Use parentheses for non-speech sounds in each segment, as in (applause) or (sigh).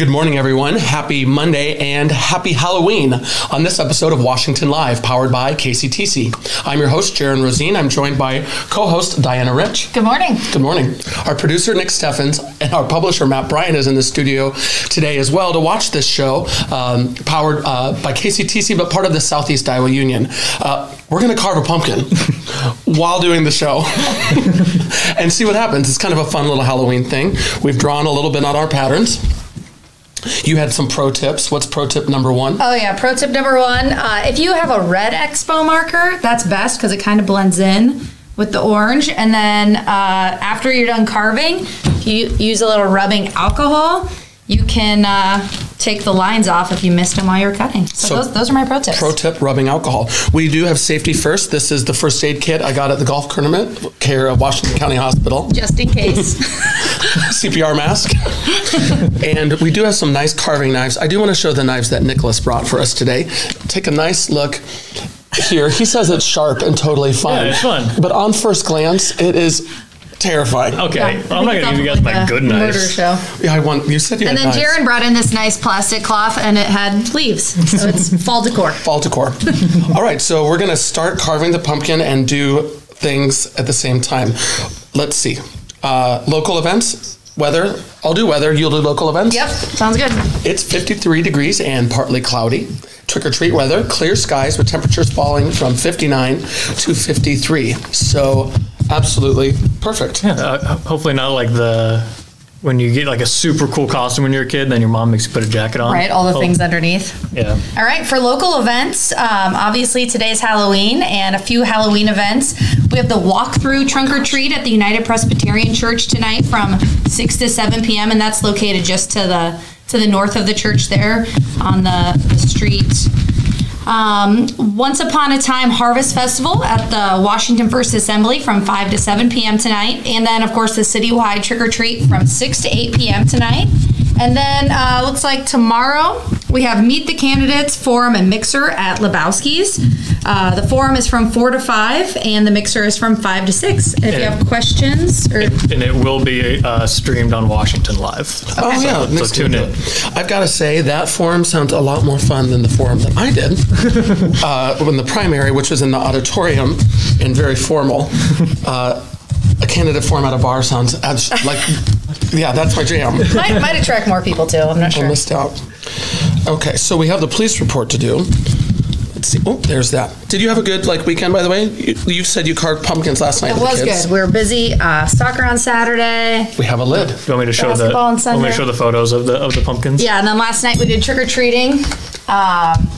Good morning, everyone. Happy Monday and happy Halloween on this episode of Washington Live, powered by KCTC. I'm your host, Jaron Rosien. I'm joined by co host Diana Rich. Good morning. Good morning. Our producer, Nick Steffens, and our publisher, Matt Bryan, is in the studio today as well to watch this show, um, powered uh, by KCTC, but part of the Southeast Iowa Union. Uh, we're going to carve a pumpkin (laughs) while doing the show (laughs) and see what happens. It's kind of a fun little Halloween thing. We've drawn a little bit on our patterns. You had some pro tips. What's pro tip number one? Oh yeah, pro tip number one: uh, if you have a red expo marker, that's best because it kind of blends in with the orange. And then uh, after you're done carving, you use a little rubbing alcohol. You can uh, take the lines off if you missed them while you're cutting. So, So, those, those are my pro tips. Pro tip: rubbing alcohol. We do have safety first. This is the first aid kit I got at the golf tournament, care of Washington County Hospital. just in case. (laughs) (laughs) CPR mask. and we do have some nice carving knives. I do want to show the knives that Nicholas brought for us today. Take a nice look here. He says it's sharp and totally fun. Yeah, it's fun. But on first glance, it is terrifying. Okay, Yeah, I I'm not gonna give you guys like my a good Murder show. Yeah, I want. You said you And had then knives. Jaron brought in this nice plastic cloth, and it had leaves, so it's (laughs) fall decor. Fall decor. (laughs) All right, so we're gonna start carving the pumpkin and do things at the same time. Let's see. Uh, local events, weather. I'll do weather. You'll do local events. Yep, sounds good. It's 53 degrees and partly cloudy. Trick or treat weather, clear skies with temperatures falling from 59 to 53. So, absolutely perfect. Yeah, uh, hopefully not like the when you get like a super cool costume when you're a kid, then your mom makes you put a jacket on. Right, all the Oh, things underneath. Yeah. All right, for local events, um, obviously today's Halloween and a few Halloween events. We have the walkthrough trunk or treat at the United Presbyterian Church tonight from 6 to 7 p.m. and that's located just to the to the north of the church there on the, the street. Um, Once Upon a Time Harvest Festival at the Washington First Assembly from 5 to 7 p.m. tonight. And then, of course, the citywide trick or treat from 6 to 8 p.m. tonight. And then, uh, looks like tomorrow we have Meet the Candidates Forum and Mixer at Lebowski's. Uh, the forum is from 4 to 5, and the mixer is from 5 to 6. And if you have questions or. And it will be uh, streamed on Washington Live. Oh, yeah. So, next tune in. it. I've got to say, that forum sounds a lot more fun than the forum that I did (laughs) uh, when the primary, which was in the auditorium and very formal. Uh, a candidate forum at a bar sounds abs- like, yeah, that's my jam. might, might attract more people too, I'm not I sure. missed out. Okay, so we have the police report to do. Let's see. Oh, there's that. Did you have a good like weekend, by the way? You, you said you carved pumpkins last night. It with was the kids. good. We were busy. Uh, soccer on Saturday. We have a lid. Do you want me to show the? Basketball on Want me Sunday. to show the photos of the of the pumpkins? Yeah, and then last night we did trick or treating, um,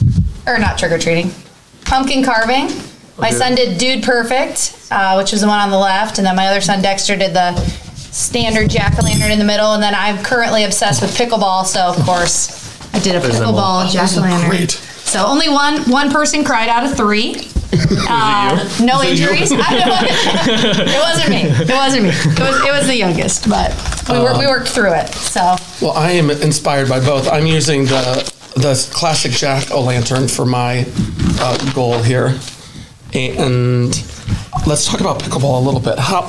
or not trick or treating, pumpkin carving. My Okay. son did Dude Perfect, uh, which was the one on the left, and then my other son Dexter did the standard jack o' lantern in the middle, and then I'm currently obsessed with pickleball, so of course I did a There's them all. pickleball jack o' lantern. So only one one person cried out of three. (laughs) Uh, no Was it injuries. I (laughs) it wasn't me. It wasn't me. It was it was the youngest, but we, wor- we worked through it. So Well, I am inspired by both. I'm using the the classic jack o' lantern for my uh, goal here, and let's talk about pickleball a little bit. How?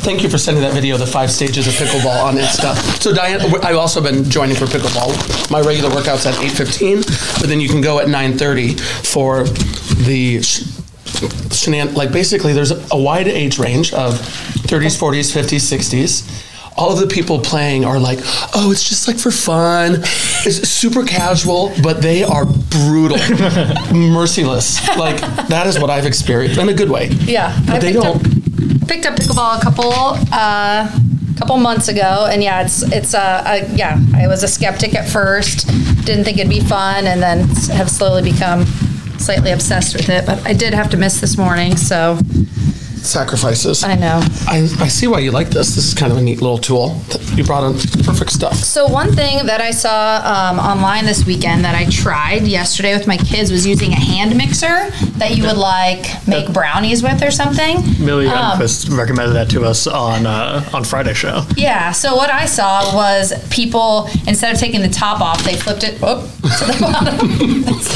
Thank you for sending that video, the five stages of pickleball on Insta. So, Diane, I've also been joining for pickleball. My regular workouts at 8:15, but then you can go at 9:30 for the. sh- Shenan, like basically, there's a wide age range of 30s, 40s, 50s, 60s all of the people playing are like, oh, it's just like for fun. It's super casual, but they are brutal, (laughs) merciless. Like that is what I've experienced in a good way. Yeah, but I they picked don't. up picked up pickleball a couple uh, couple months ago, and yeah, it's it's uh, uh, yeah. I was a skeptic at first, didn't think it'd be fun, and then have slowly become slightly obsessed with it. But I did have to miss this morning, so sacrifices. I know. I, I see why you like this. This is kind of a neat little tool. You brought in perfect stuff. So one thing that I saw um, online this weekend that I tried yesterday with my kids was using a hand mixer that you would like make brownies with or something. Millie Um, Youngquist recommended that to us on uh, on Friday show. Yeah. So what I saw was people instead of taking the top off, they flipped it up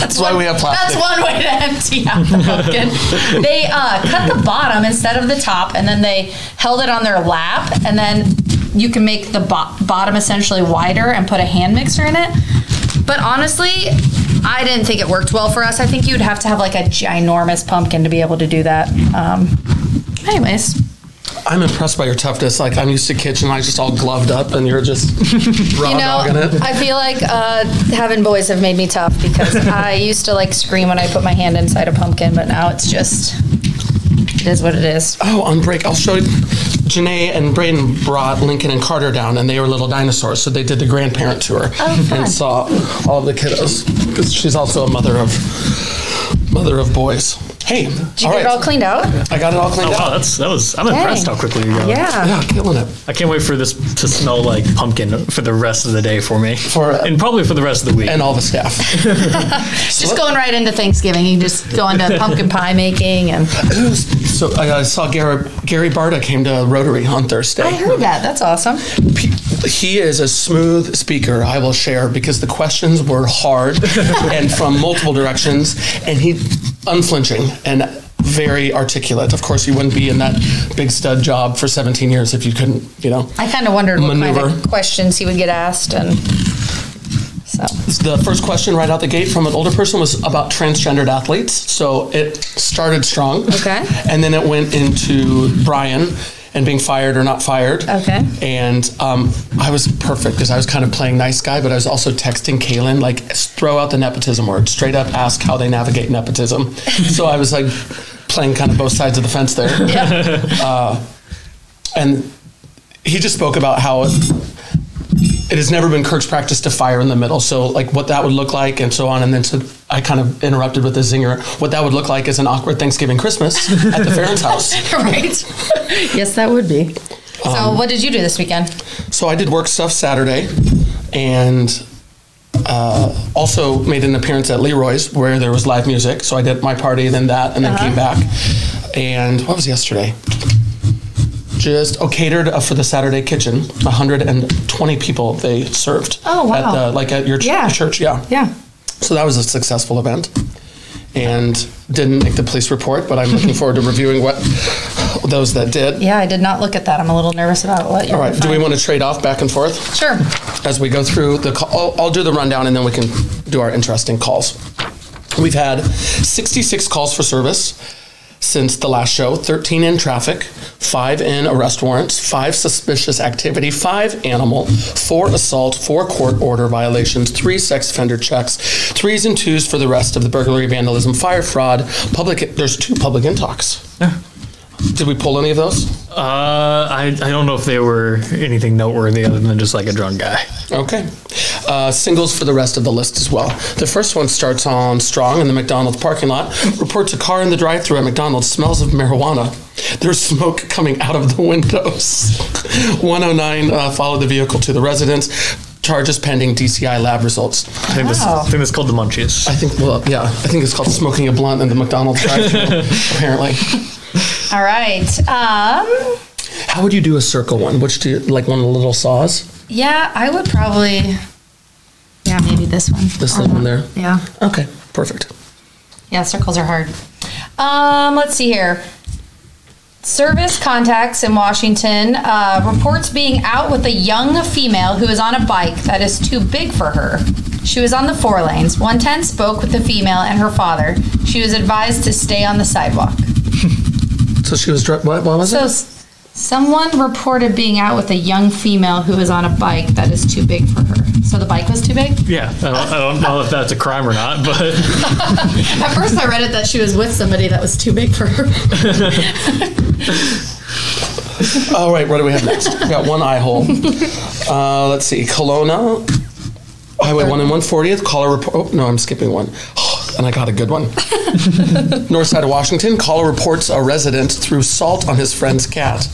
That's why we have plastic. That's one way to empty out the pumpkin. they uh, cut the bottom instead of the top, and then they held it on their lap, and then you can make the bo- bottom essentially wider and put a hand mixer in it. But honestly, I didn't think it worked well for us. I think you'd have to have like a ginormous pumpkin to be able to do that. Um, anyways, I'm impressed by your toughness. Like I'm used to kitchen, I just all gloved up, and you're just (laughs) raw you know, dogging it. I feel like uh, having boys have made me tough because (laughs) I used to like scream when I put my hand inside a pumpkin, but now it's just it is what it is. Oh, on break, I'll show you. Janae and Braden brought Lincoln and Carter down, and they were little dinosaurs. So they did the grandparent tour Oh, and saw all the kiddos because she's also a mother of mother of boys. Hey, Did you get it all cleaned out? I got it all cleaned out. Oh wow, that's that was. I'm impressed how quickly you're going. Yeah. Yeah, killing it. I can't wait for this to smell like pumpkin for the rest of the day for me, For- uh, and probably for the rest of the week. And all the staff. (laughs) Just going right into Thanksgiving. You just go into (laughs) pumpkin pie making, and so I, I saw Gary, Gary Barta came to Rotary on Thursday. I heard that. That's awesome. he is a smooth speaker i will share because the questions were hard (laughs) and from multiple directions and he unflinching and very articulate. Of course you wouldn't be in that big stud job for 17 years if you couldn't you know I kind of wondered what kind Maneuver. of questions he would get asked, and so. The first question right out the gate from an older person was about transgendered athletes. So it started strong. Okay. and then it went into brian and being fired or not fired. Okay. and um, i was perfect because i was kind of playing nice guy but i was also texting kaylin like throw out the nepotism word straight up ask how they navigate nepotism. So i was like playing kind of both sides of the fence there. Uh, and he just spoke about how it has never been Kirk's practice to fire in the middle. So, like, what that would look like, and so on. And then so I kind of interrupted with a zinger. What that would look like is an awkward Thanksgiving Christmas at the Ferentz's (laughs) house. right. (laughs) yes, that would be. So, Um, what did you do this weekend? So I did work stuff Saturday, and uh, also made an appearance at Leroy's where there was live music. So I did my party, then that, and then came back. And what was yesterday? Just oh, catered uh, for the Saturday kitchen. 120 people they served. Oh, wow. At the, like at your ch- Yeah. church, yeah. Yeah. So that was a successful event. And didn't make the police report, but I'm looking forward to (laughs) reviewing what those that did. Yeah, I did not look at that. I'm a little nervous about what you're All right, do we want to trade off back and forth? Sure. as we go through the call, I'll, I'll do the rundown and then we can do our interesting calls. We've had 66 calls for service since the last show 13 in traffic, 5 in arrest warrants, 5 suspicious activity, 5 animal, 4 assault, 4 court order violations, 3 sex offender checks, 3s and 2s for the rest of the burglary, vandalism, fire fraud, public, there's 2 public in talks. Did we pull any of those? Uh, I, I don't know if they were anything noteworthy other than just like a drunk guy. Okay. Uh, singles for the rest of the list as well. The first one starts on Strong in the McDonald's parking lot. Reports a car in the drive thru at McDonald's smells of marijuana. There's smoke coming out of the windows. (laughs) 109 uh, followed the vehicle to the residence. Charges pending DCI lab results. I think this Wow. I think this is called the munchies. I think, well, yeah, I think it's called smoking a blunt in the McDonald's drive thru (laughs) apparently. All right. Um, How would you do a circle one? Which do you, like one of the little saws? yeah, I would probably. Yeah, maybe this one. This Or little one there? Yeah. Okay, perfect. Yeah, circles are hard. Um, let's see here. Service contacts in Washington uh, reports being out with a young female who is on a bike that is too big for her. She was on the four lanes. 110 spoke with the female and her father. She was advised to stay on the sidewalk. (laughs) So she was, dri- what, what was So, it? s- someone reported being out with a young female who was on a bike that is too big for her. So the bike was too big? Yeah, I don't, I don't know if that's a crime or not, but (laughs) At first, I read it that she was with somebody that was too big for her. (laughs) All right, what do we have next? We got one eye hole. Uh, let's see, Kalona, Highway 1 and 140th, caller report. Oh, no, I'm skipping one. And I got a good one. (laughs) North side of Washington, caller reports a resident threw salt on his friend's cat.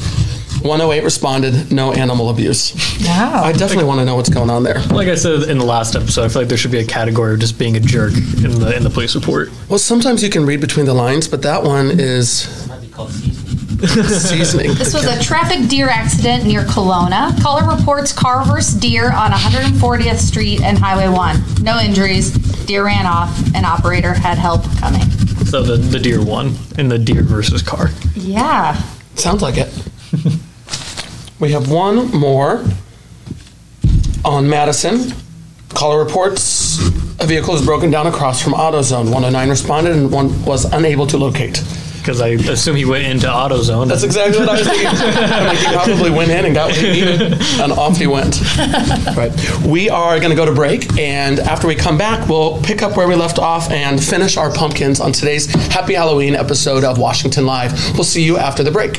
108 responded, no animal abuse. Wow. I definitely want to know what's going on there. like I said in the last episode, I feel like there should be a category of just being a jerk in the in the police report. Well, sometimes you can read between the lines, but that one is Might be called seasoning. seasoning. This was a traffic deer accident near Kalona. Caller reports car versus deer on 140th Street and Highway 1. No injuries. Deer ran off. An operator had help coming. So the the deer one in the deer versus car. Yeah. Sounds like it. We have one more on Madison. Caller reports a vehicle is broken down across from AutoZone. 109 responded and one was unable to locate. Because I assume he went into AutoZone. That's exactly what I was thinking. (laughs) Like, he probably went in and got what he needed, and off he went. Right. We are going to go to break, and after we come back, we'll pick up where we left off and finish our pumpkins on today's Happy Halloween episode of Washington Live. We'll see you after the break.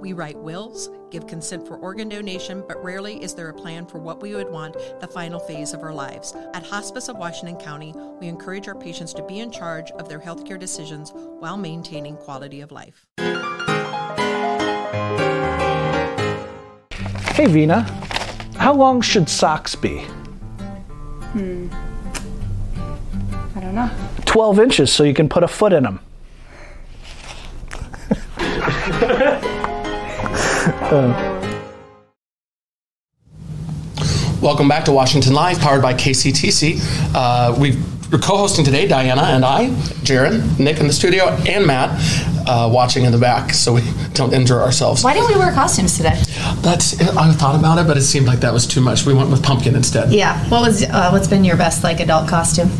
We write wills, give consent for organ donation, but rarely is there a plan for what we would want the final phase of our lives. At Hospice of Washington County, we encourage our patients to be in charge of their healthcare decisions while maintaining quality of life. Hey Vina, how long should socks be? Hmm. I don't know. 12 inches so you can put a foot in them. Welcome back to Washington Live, powered by KCTC. Uh, we we're co-hosting today, Diana and I, Jaron, Nick in the studio, and Matt uh, watching in the back, so we don't injure ourselves. Why didn't we wear costumes today? That's I thought about it, but it seemed like that was too much. We went with pumpkin instead. Yeah. What was uh, what's been your best like adult costume?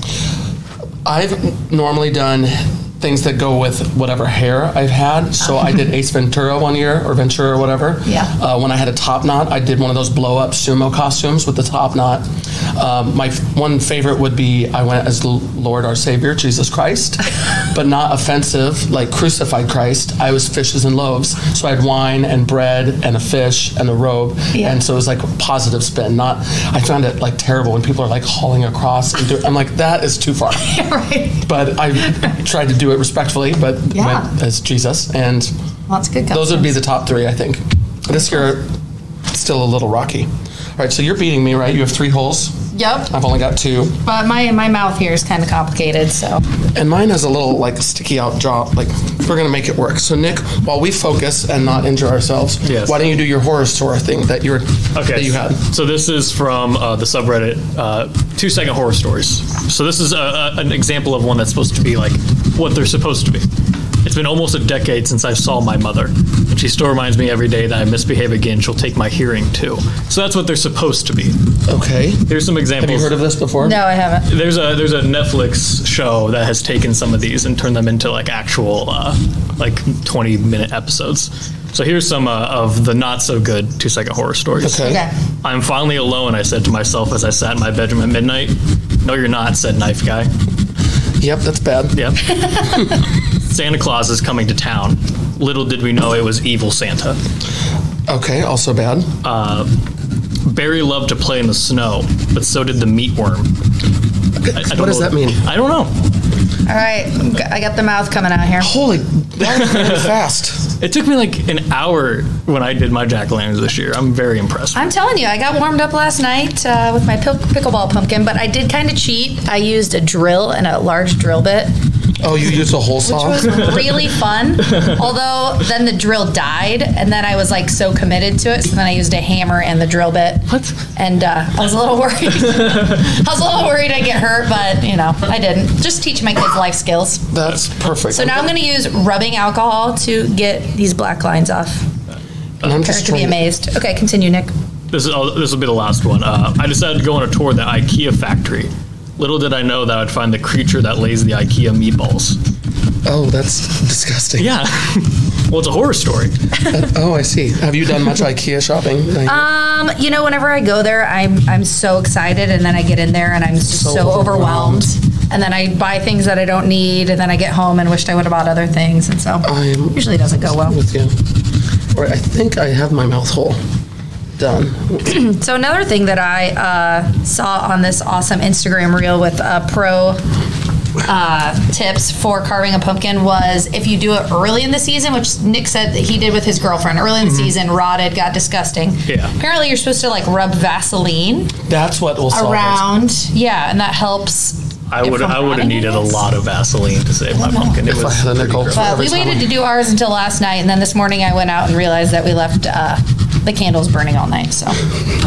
I've normally done things that go with whatever hair I've had. So I did Ace Ventura one year, or Ventura, or whatever. Yeah. Uh, when I had a top knot, I did one of those blow up sumo costumes with the top knot. Um, my f- one favorite would be I went as the Lord our Savior, Jesus Christ, (laughs) but not offensive, like crucified Christ. I was fishes and loaves. So I had wine and bread and a fish and a robe. Yeah. And so it was like a positive spin. Not, I found it like terrible when people are like hauling across. And do, I'm like, that is too far (laughs) right. but I (laughs) tried to do it respectfully, but Yeah. went as Jesus, and Well, that's good. those would be the top three, I think. This year, still a little rocky. All right, so you're beating me, right? You have three holes. Yep. I've only got two, But my my mouth here is kind of complicated, so and mine has a little like sticky out jaw. Like we're gonna make it work. So Nick, while we focus and not injure ourselves, Yes. why don't you do your horror store thing that you were Okay. that you had? So this is from uh, the subreddit, uh, two second horror stories. So this is a, a, an example of one that's supposed to be like what they're supposed to be. It's been almost a decade since I saw my mother, and she still reminds me every day that I misbehave again. She'll take my hearing too. So that's what they're supposed to be. Okay. Here's some examples. Have you heard of this before? no, I haven't. There's a there's a Netflix show that has taken some of these and turned them into like actual uh, like 20 minute episodes. So here's some uh, of the not so good two second horror stories. Okay. Okay. I'm finally alone, I said to myself as I sat in my bedroom at midnight. No, you're not, said Knife Guy. Yep, that's bad. Yep. (laughs) Santa Claus is coming to town. Little did we know it was evil Santa. Okay, also bad. Barry loved to play in the snow, but so did the meatworm. I- I what does know- that mean? I don't know. All right, I got the mouth coming out here. Holy, that was very fast. It took me like an hour when I did my jack o' lanterns this year. I'm very impressed. I'm telling you, I got warmed up last night uh, with my pick- pickleball pumpkin, but I did kind of cheat. I used a drill and a large drill bit. Oh, you used a whole which song? was really fun. (laughs) Although then the drill died, and then I was like so committed to it, so then I used a hammer and the drill bit. What? And uh, I was a little worried. (laughs) I was a little worried I'd get hurt, but you know, I didn't. Just teach my kids life skills. That's perfect. So now I'm going to use rubbing alcohol to get these black lines off. And I'm Prepare just to be trying- amazed. Okay, continue, Nick. This is oh, this will be the last one. Uh, I decided to go on a tour of the IKEA factory. Little did I know that I'd find the creature that lays the IKEA meatballs. Oh, that's disgusting. Yeah. (laughs) well, it's a horror story. Oh, I see. Have you done much IKEA shopping? (laughs) Um, you know, whenever I go there, I'm I'm so excited, and then I get in there and I'm just So so, overwhelmed. overwhelmed. And then I buy things that I don't need, and then I get home and wished I would have bought other things, and so I'm- usually doesn't go well. with you. Or I think I have my mouth hole done. (clears throat) So another thing that I uh, saw on this awesome Instagram reel with uh, pro uh, tips for carving a pumpkin was if you do it early in the season, which Nick said that he did with his girlfriend. Early in the season, rotted, got disgusting. Yeah. Apparently, you're supposed to like rub Vaseline That's what will solve it. around. Yeah, and that helps. I would I would have needed a lot of Vaseline to save my pumpkin. It If I was had a pretty nickel But we waited to do ours until last night, and then this morning I went out and realized that we left uh, the candles burning all night. So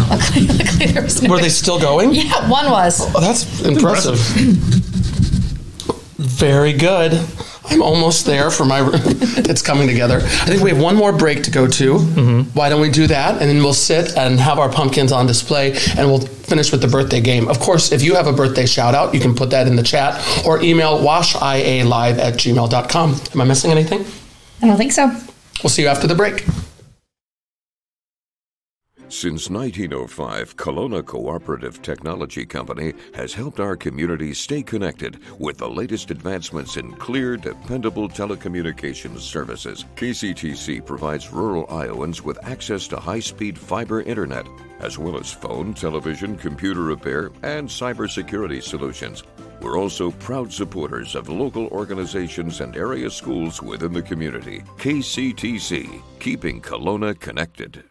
luckily, (laughs) luckily there was no. Were they still going? Yeah, one was. Oh, that's impressive. Very good. I'm almost there for my. (laughs) it's coming together. I think we have one more break to go to. Mm-hmm. Why don't we do that, and then we'll sit and have our pumpkins on display, and we'll finish with the birthday game. Of course, if you have a birthday shout out, you can put that in the chat or email washialive at gmail.com. Am I missing anything? I don't think so. We'll see you after the break. Since 1905, Kalona Cooperative Technology Company has helped our community stay connected with the latest advancements in clear, dependable telecommunications services. KCTC provides rural Iowans with access to high speed fiber internet, as well as phone, television, computer repair, and cybersecurity solutions. We're also proud supporters of local organizations and area schools within the community. KCTC, keeping Kalona connected.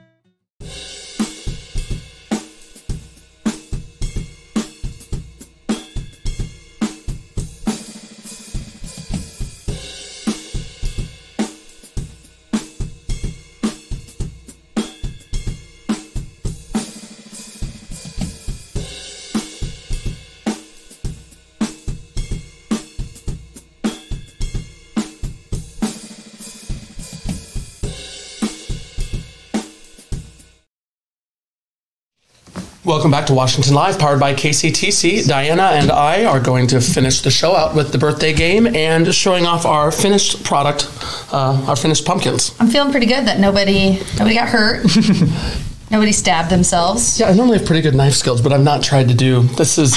Welcome back to Washington Live, powered by KCTC. Diana and I are going to finish the show out with the birthday game and showing off our finished product, uh, our finished pumpkins. I'm feeling pretty good that nobody nobody got hurt. (laughs) nobody stabbed themselves. Yeah, I normally have pretty good knife skills, but I've not tried to do. This is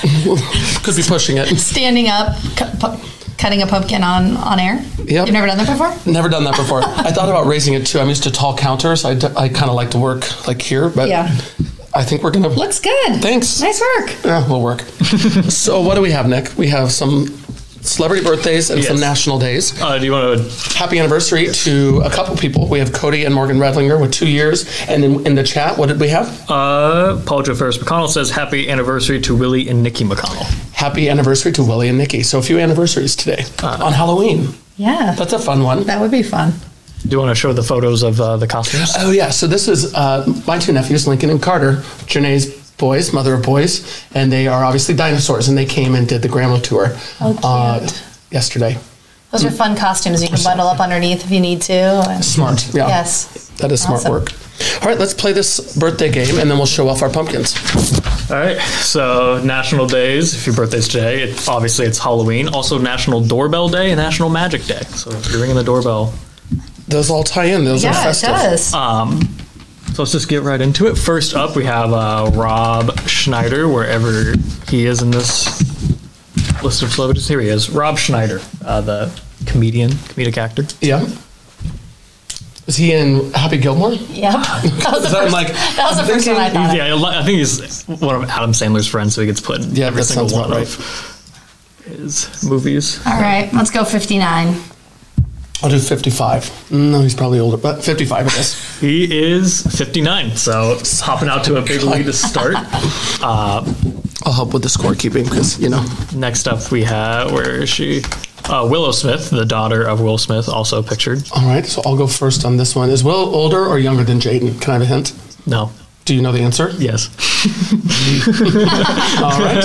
(laughs) could be pushing it. Standing up, cu- pu- cutting a pumpkin on on air. Yep. You've never done that before. Never done that before. (laughs) I thought about raising it too. I'm used to tall counters. I, d- I kind of like to work like here, but Yeah. I think we're gonna. Looks good. Thanks. Nice work. Yeah, we'll work. (laughs) so what do we have, Nick? We have some celebrity birthdays and some national days. Uh, do you want to? Happy anniversary to a couple people. We have Cody and Morgan Redlinger with two years. And in, in the chat, what did we have? Uh, Paul Joe Ferris McConnell says happy anniversary to Willie and Nikki McConnell. Happy anniversary to Willie and Nikki. So a few anniversaries today on Halloween. Yeah, That's a fun one. that would be fun. Do you want to show the photos of uh, the costumes? Oh yeah, so this is uh, my two nephews, Lincoln and Carter, Janae's boys, mother of boys, and they are obviously dinosaurs, and they came and did the Grandma tour Oh, uh, yesterday. Those are fun costumes. You can bundle up underneath if you need to. and- Smart, yeah. Yes. That is smart Awesome. work. All right, let's play this birthday game, and then we'll show off our pumpkins. All right. So national days. If your birthday's today, it, obviously it's Halloween. Also National Doorbell Day and National Magic Day. So if you're ringing the doorbell, Those all tie in. Those are Yeah, it festive. does. So let's just get right into it. First up, we have uh, Rob Schneider, wherever he is in this list of celebrities. Here he is, Rob Schneider, uh, the comedian, comedic actor. Yeah. Is he in Happy Gilmore? Yep. (laughs) That was the Is that first, like- that was the first one I thought. of. Yeah, I li- I think he's one of Adam Sandler's friends, so he gets put in Yeah, every that single sounds one about of his movies. All right, let's go 59. I'll do 55. No, he's probably older, but 55 it is. He is 59, so hopping out to a big lead to start. (laughs) Uh, I'll help with the scorekeeping because, you know, next up, we have, where is she? Uh, Willow Smith, the daughter of Will Smith, also pictured. all right, so I'll go first on this one. Is Will older or younger than Jaden? Can I have a hint? No. Do you know the answer? Yes. (laughs) All right.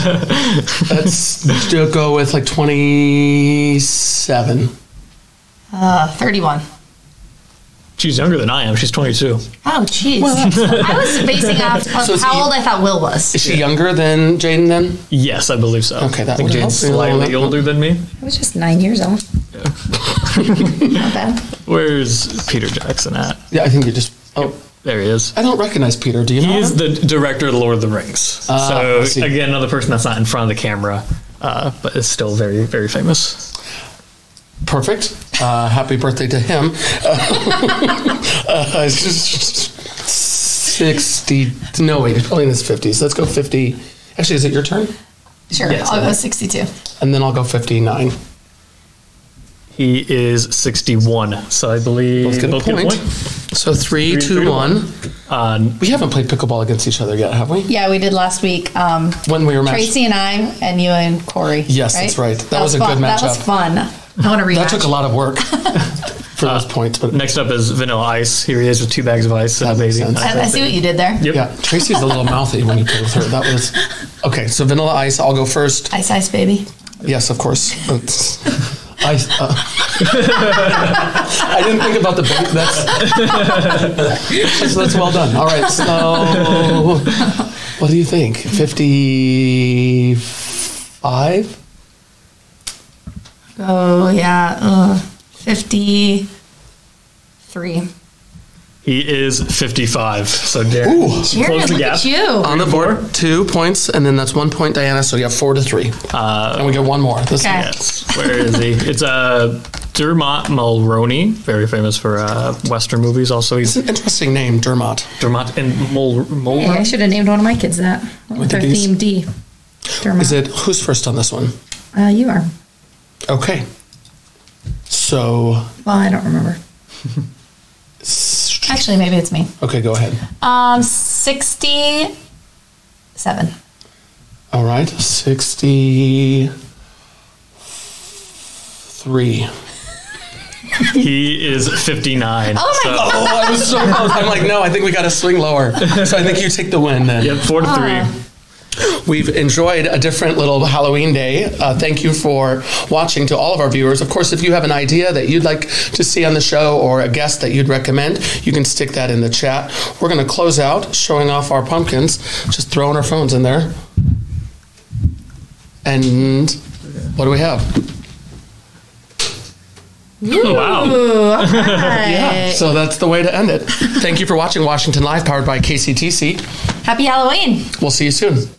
Let's go with like 27. Uh, 31. She's younger than I am. She's 22. Oh, jeez. (laughs) I was basing off of So is how he- old I thought Will was. Is she younger than Jaden then? Yes, I believe so. Okay, that I think would Jane's help. slightly Yeah. older than me. I was just nine years old. (laughs) Not bad. Where's Peter Jackson at? Yeah, I think you just. Oh, There he is. I don't recognize Peter. Do you know? He is him? the director of The Lord of the Rings. Ah, I so again, another person that's not in front of the camera, uh, but is still very, very famous. Perfect. Uh, happy birthday to him. (laughs) uh, it's 60. No, wait, he's probably in his 50s. Let's go 50. Actually, is it your turn? Sure, Yes, I'll go 62. And then I'll go 59. He is 61, so I believe Both get a both point. So three, Three, two, three to one. Uh, We haven't played pickleball against each other yet, have we? Yeah, we did last week. Um, When we were matched. Tracy and I, and you and Corey. Yes, that's right. That was a fun. good That was fun. I want to read that. Took a lot of work (laughs) for those points, but Next up is Vanilla Ice. Here he is with two bags of ice. That makes sense. I, I see what you did there. Yep. yeah, Tracy's a little (laughs) mouthy when you play with her. That was okay. So Vanilla Ice, I'll go first. Ice Ice Baby. Yes, of course. (laughs) It's- I, uh, I didn't think about the boat. That's, that's, that's well done. All right, so what do you think? 55? So yeah, uh, fifty-three. He is 55. So Darren, Ooh, Darren the look gap. at you. On the board, two points, and then that's one point, Diana. So you have four to three, uh, and we get one more. This okay. Yes. Where is he? It's uh, Dermot Mulroney, very famous for uh, Western movies. Also, he's it's an interesting name, Dermot. Dermot and Mulroney. Hey, I should have named one of my kids that. With their theme D. Dermot. Is it who's first on this one? Uh, you are. Okay. So, Well, I don't remember. (laughs) Actually, maybe it's me. okay, go ahead. Um, 67. All right, sixty-three. (laughs) He is 59. Oh my so, God. Oh, I was so close. I'm like, no, I think we got to swing lower. So I think you take the win then. Yep, four to three. We've enjoyed a different little Halloween day. Uh, thank you for watching to all of our viewers. Of course, if you have an idea that you'd like to see on the show or a guest that you'd recommend, you can stick that in the chat. We're going to close out showing off our pumpkins, just throwing our phones in there. And what do we have? Oh, wow. Ooh. (laughs) Yeah, so that's the way to end it. Thank you for watching Washington Live, powered by KCTC. Happy Halloween. We'll see you soon.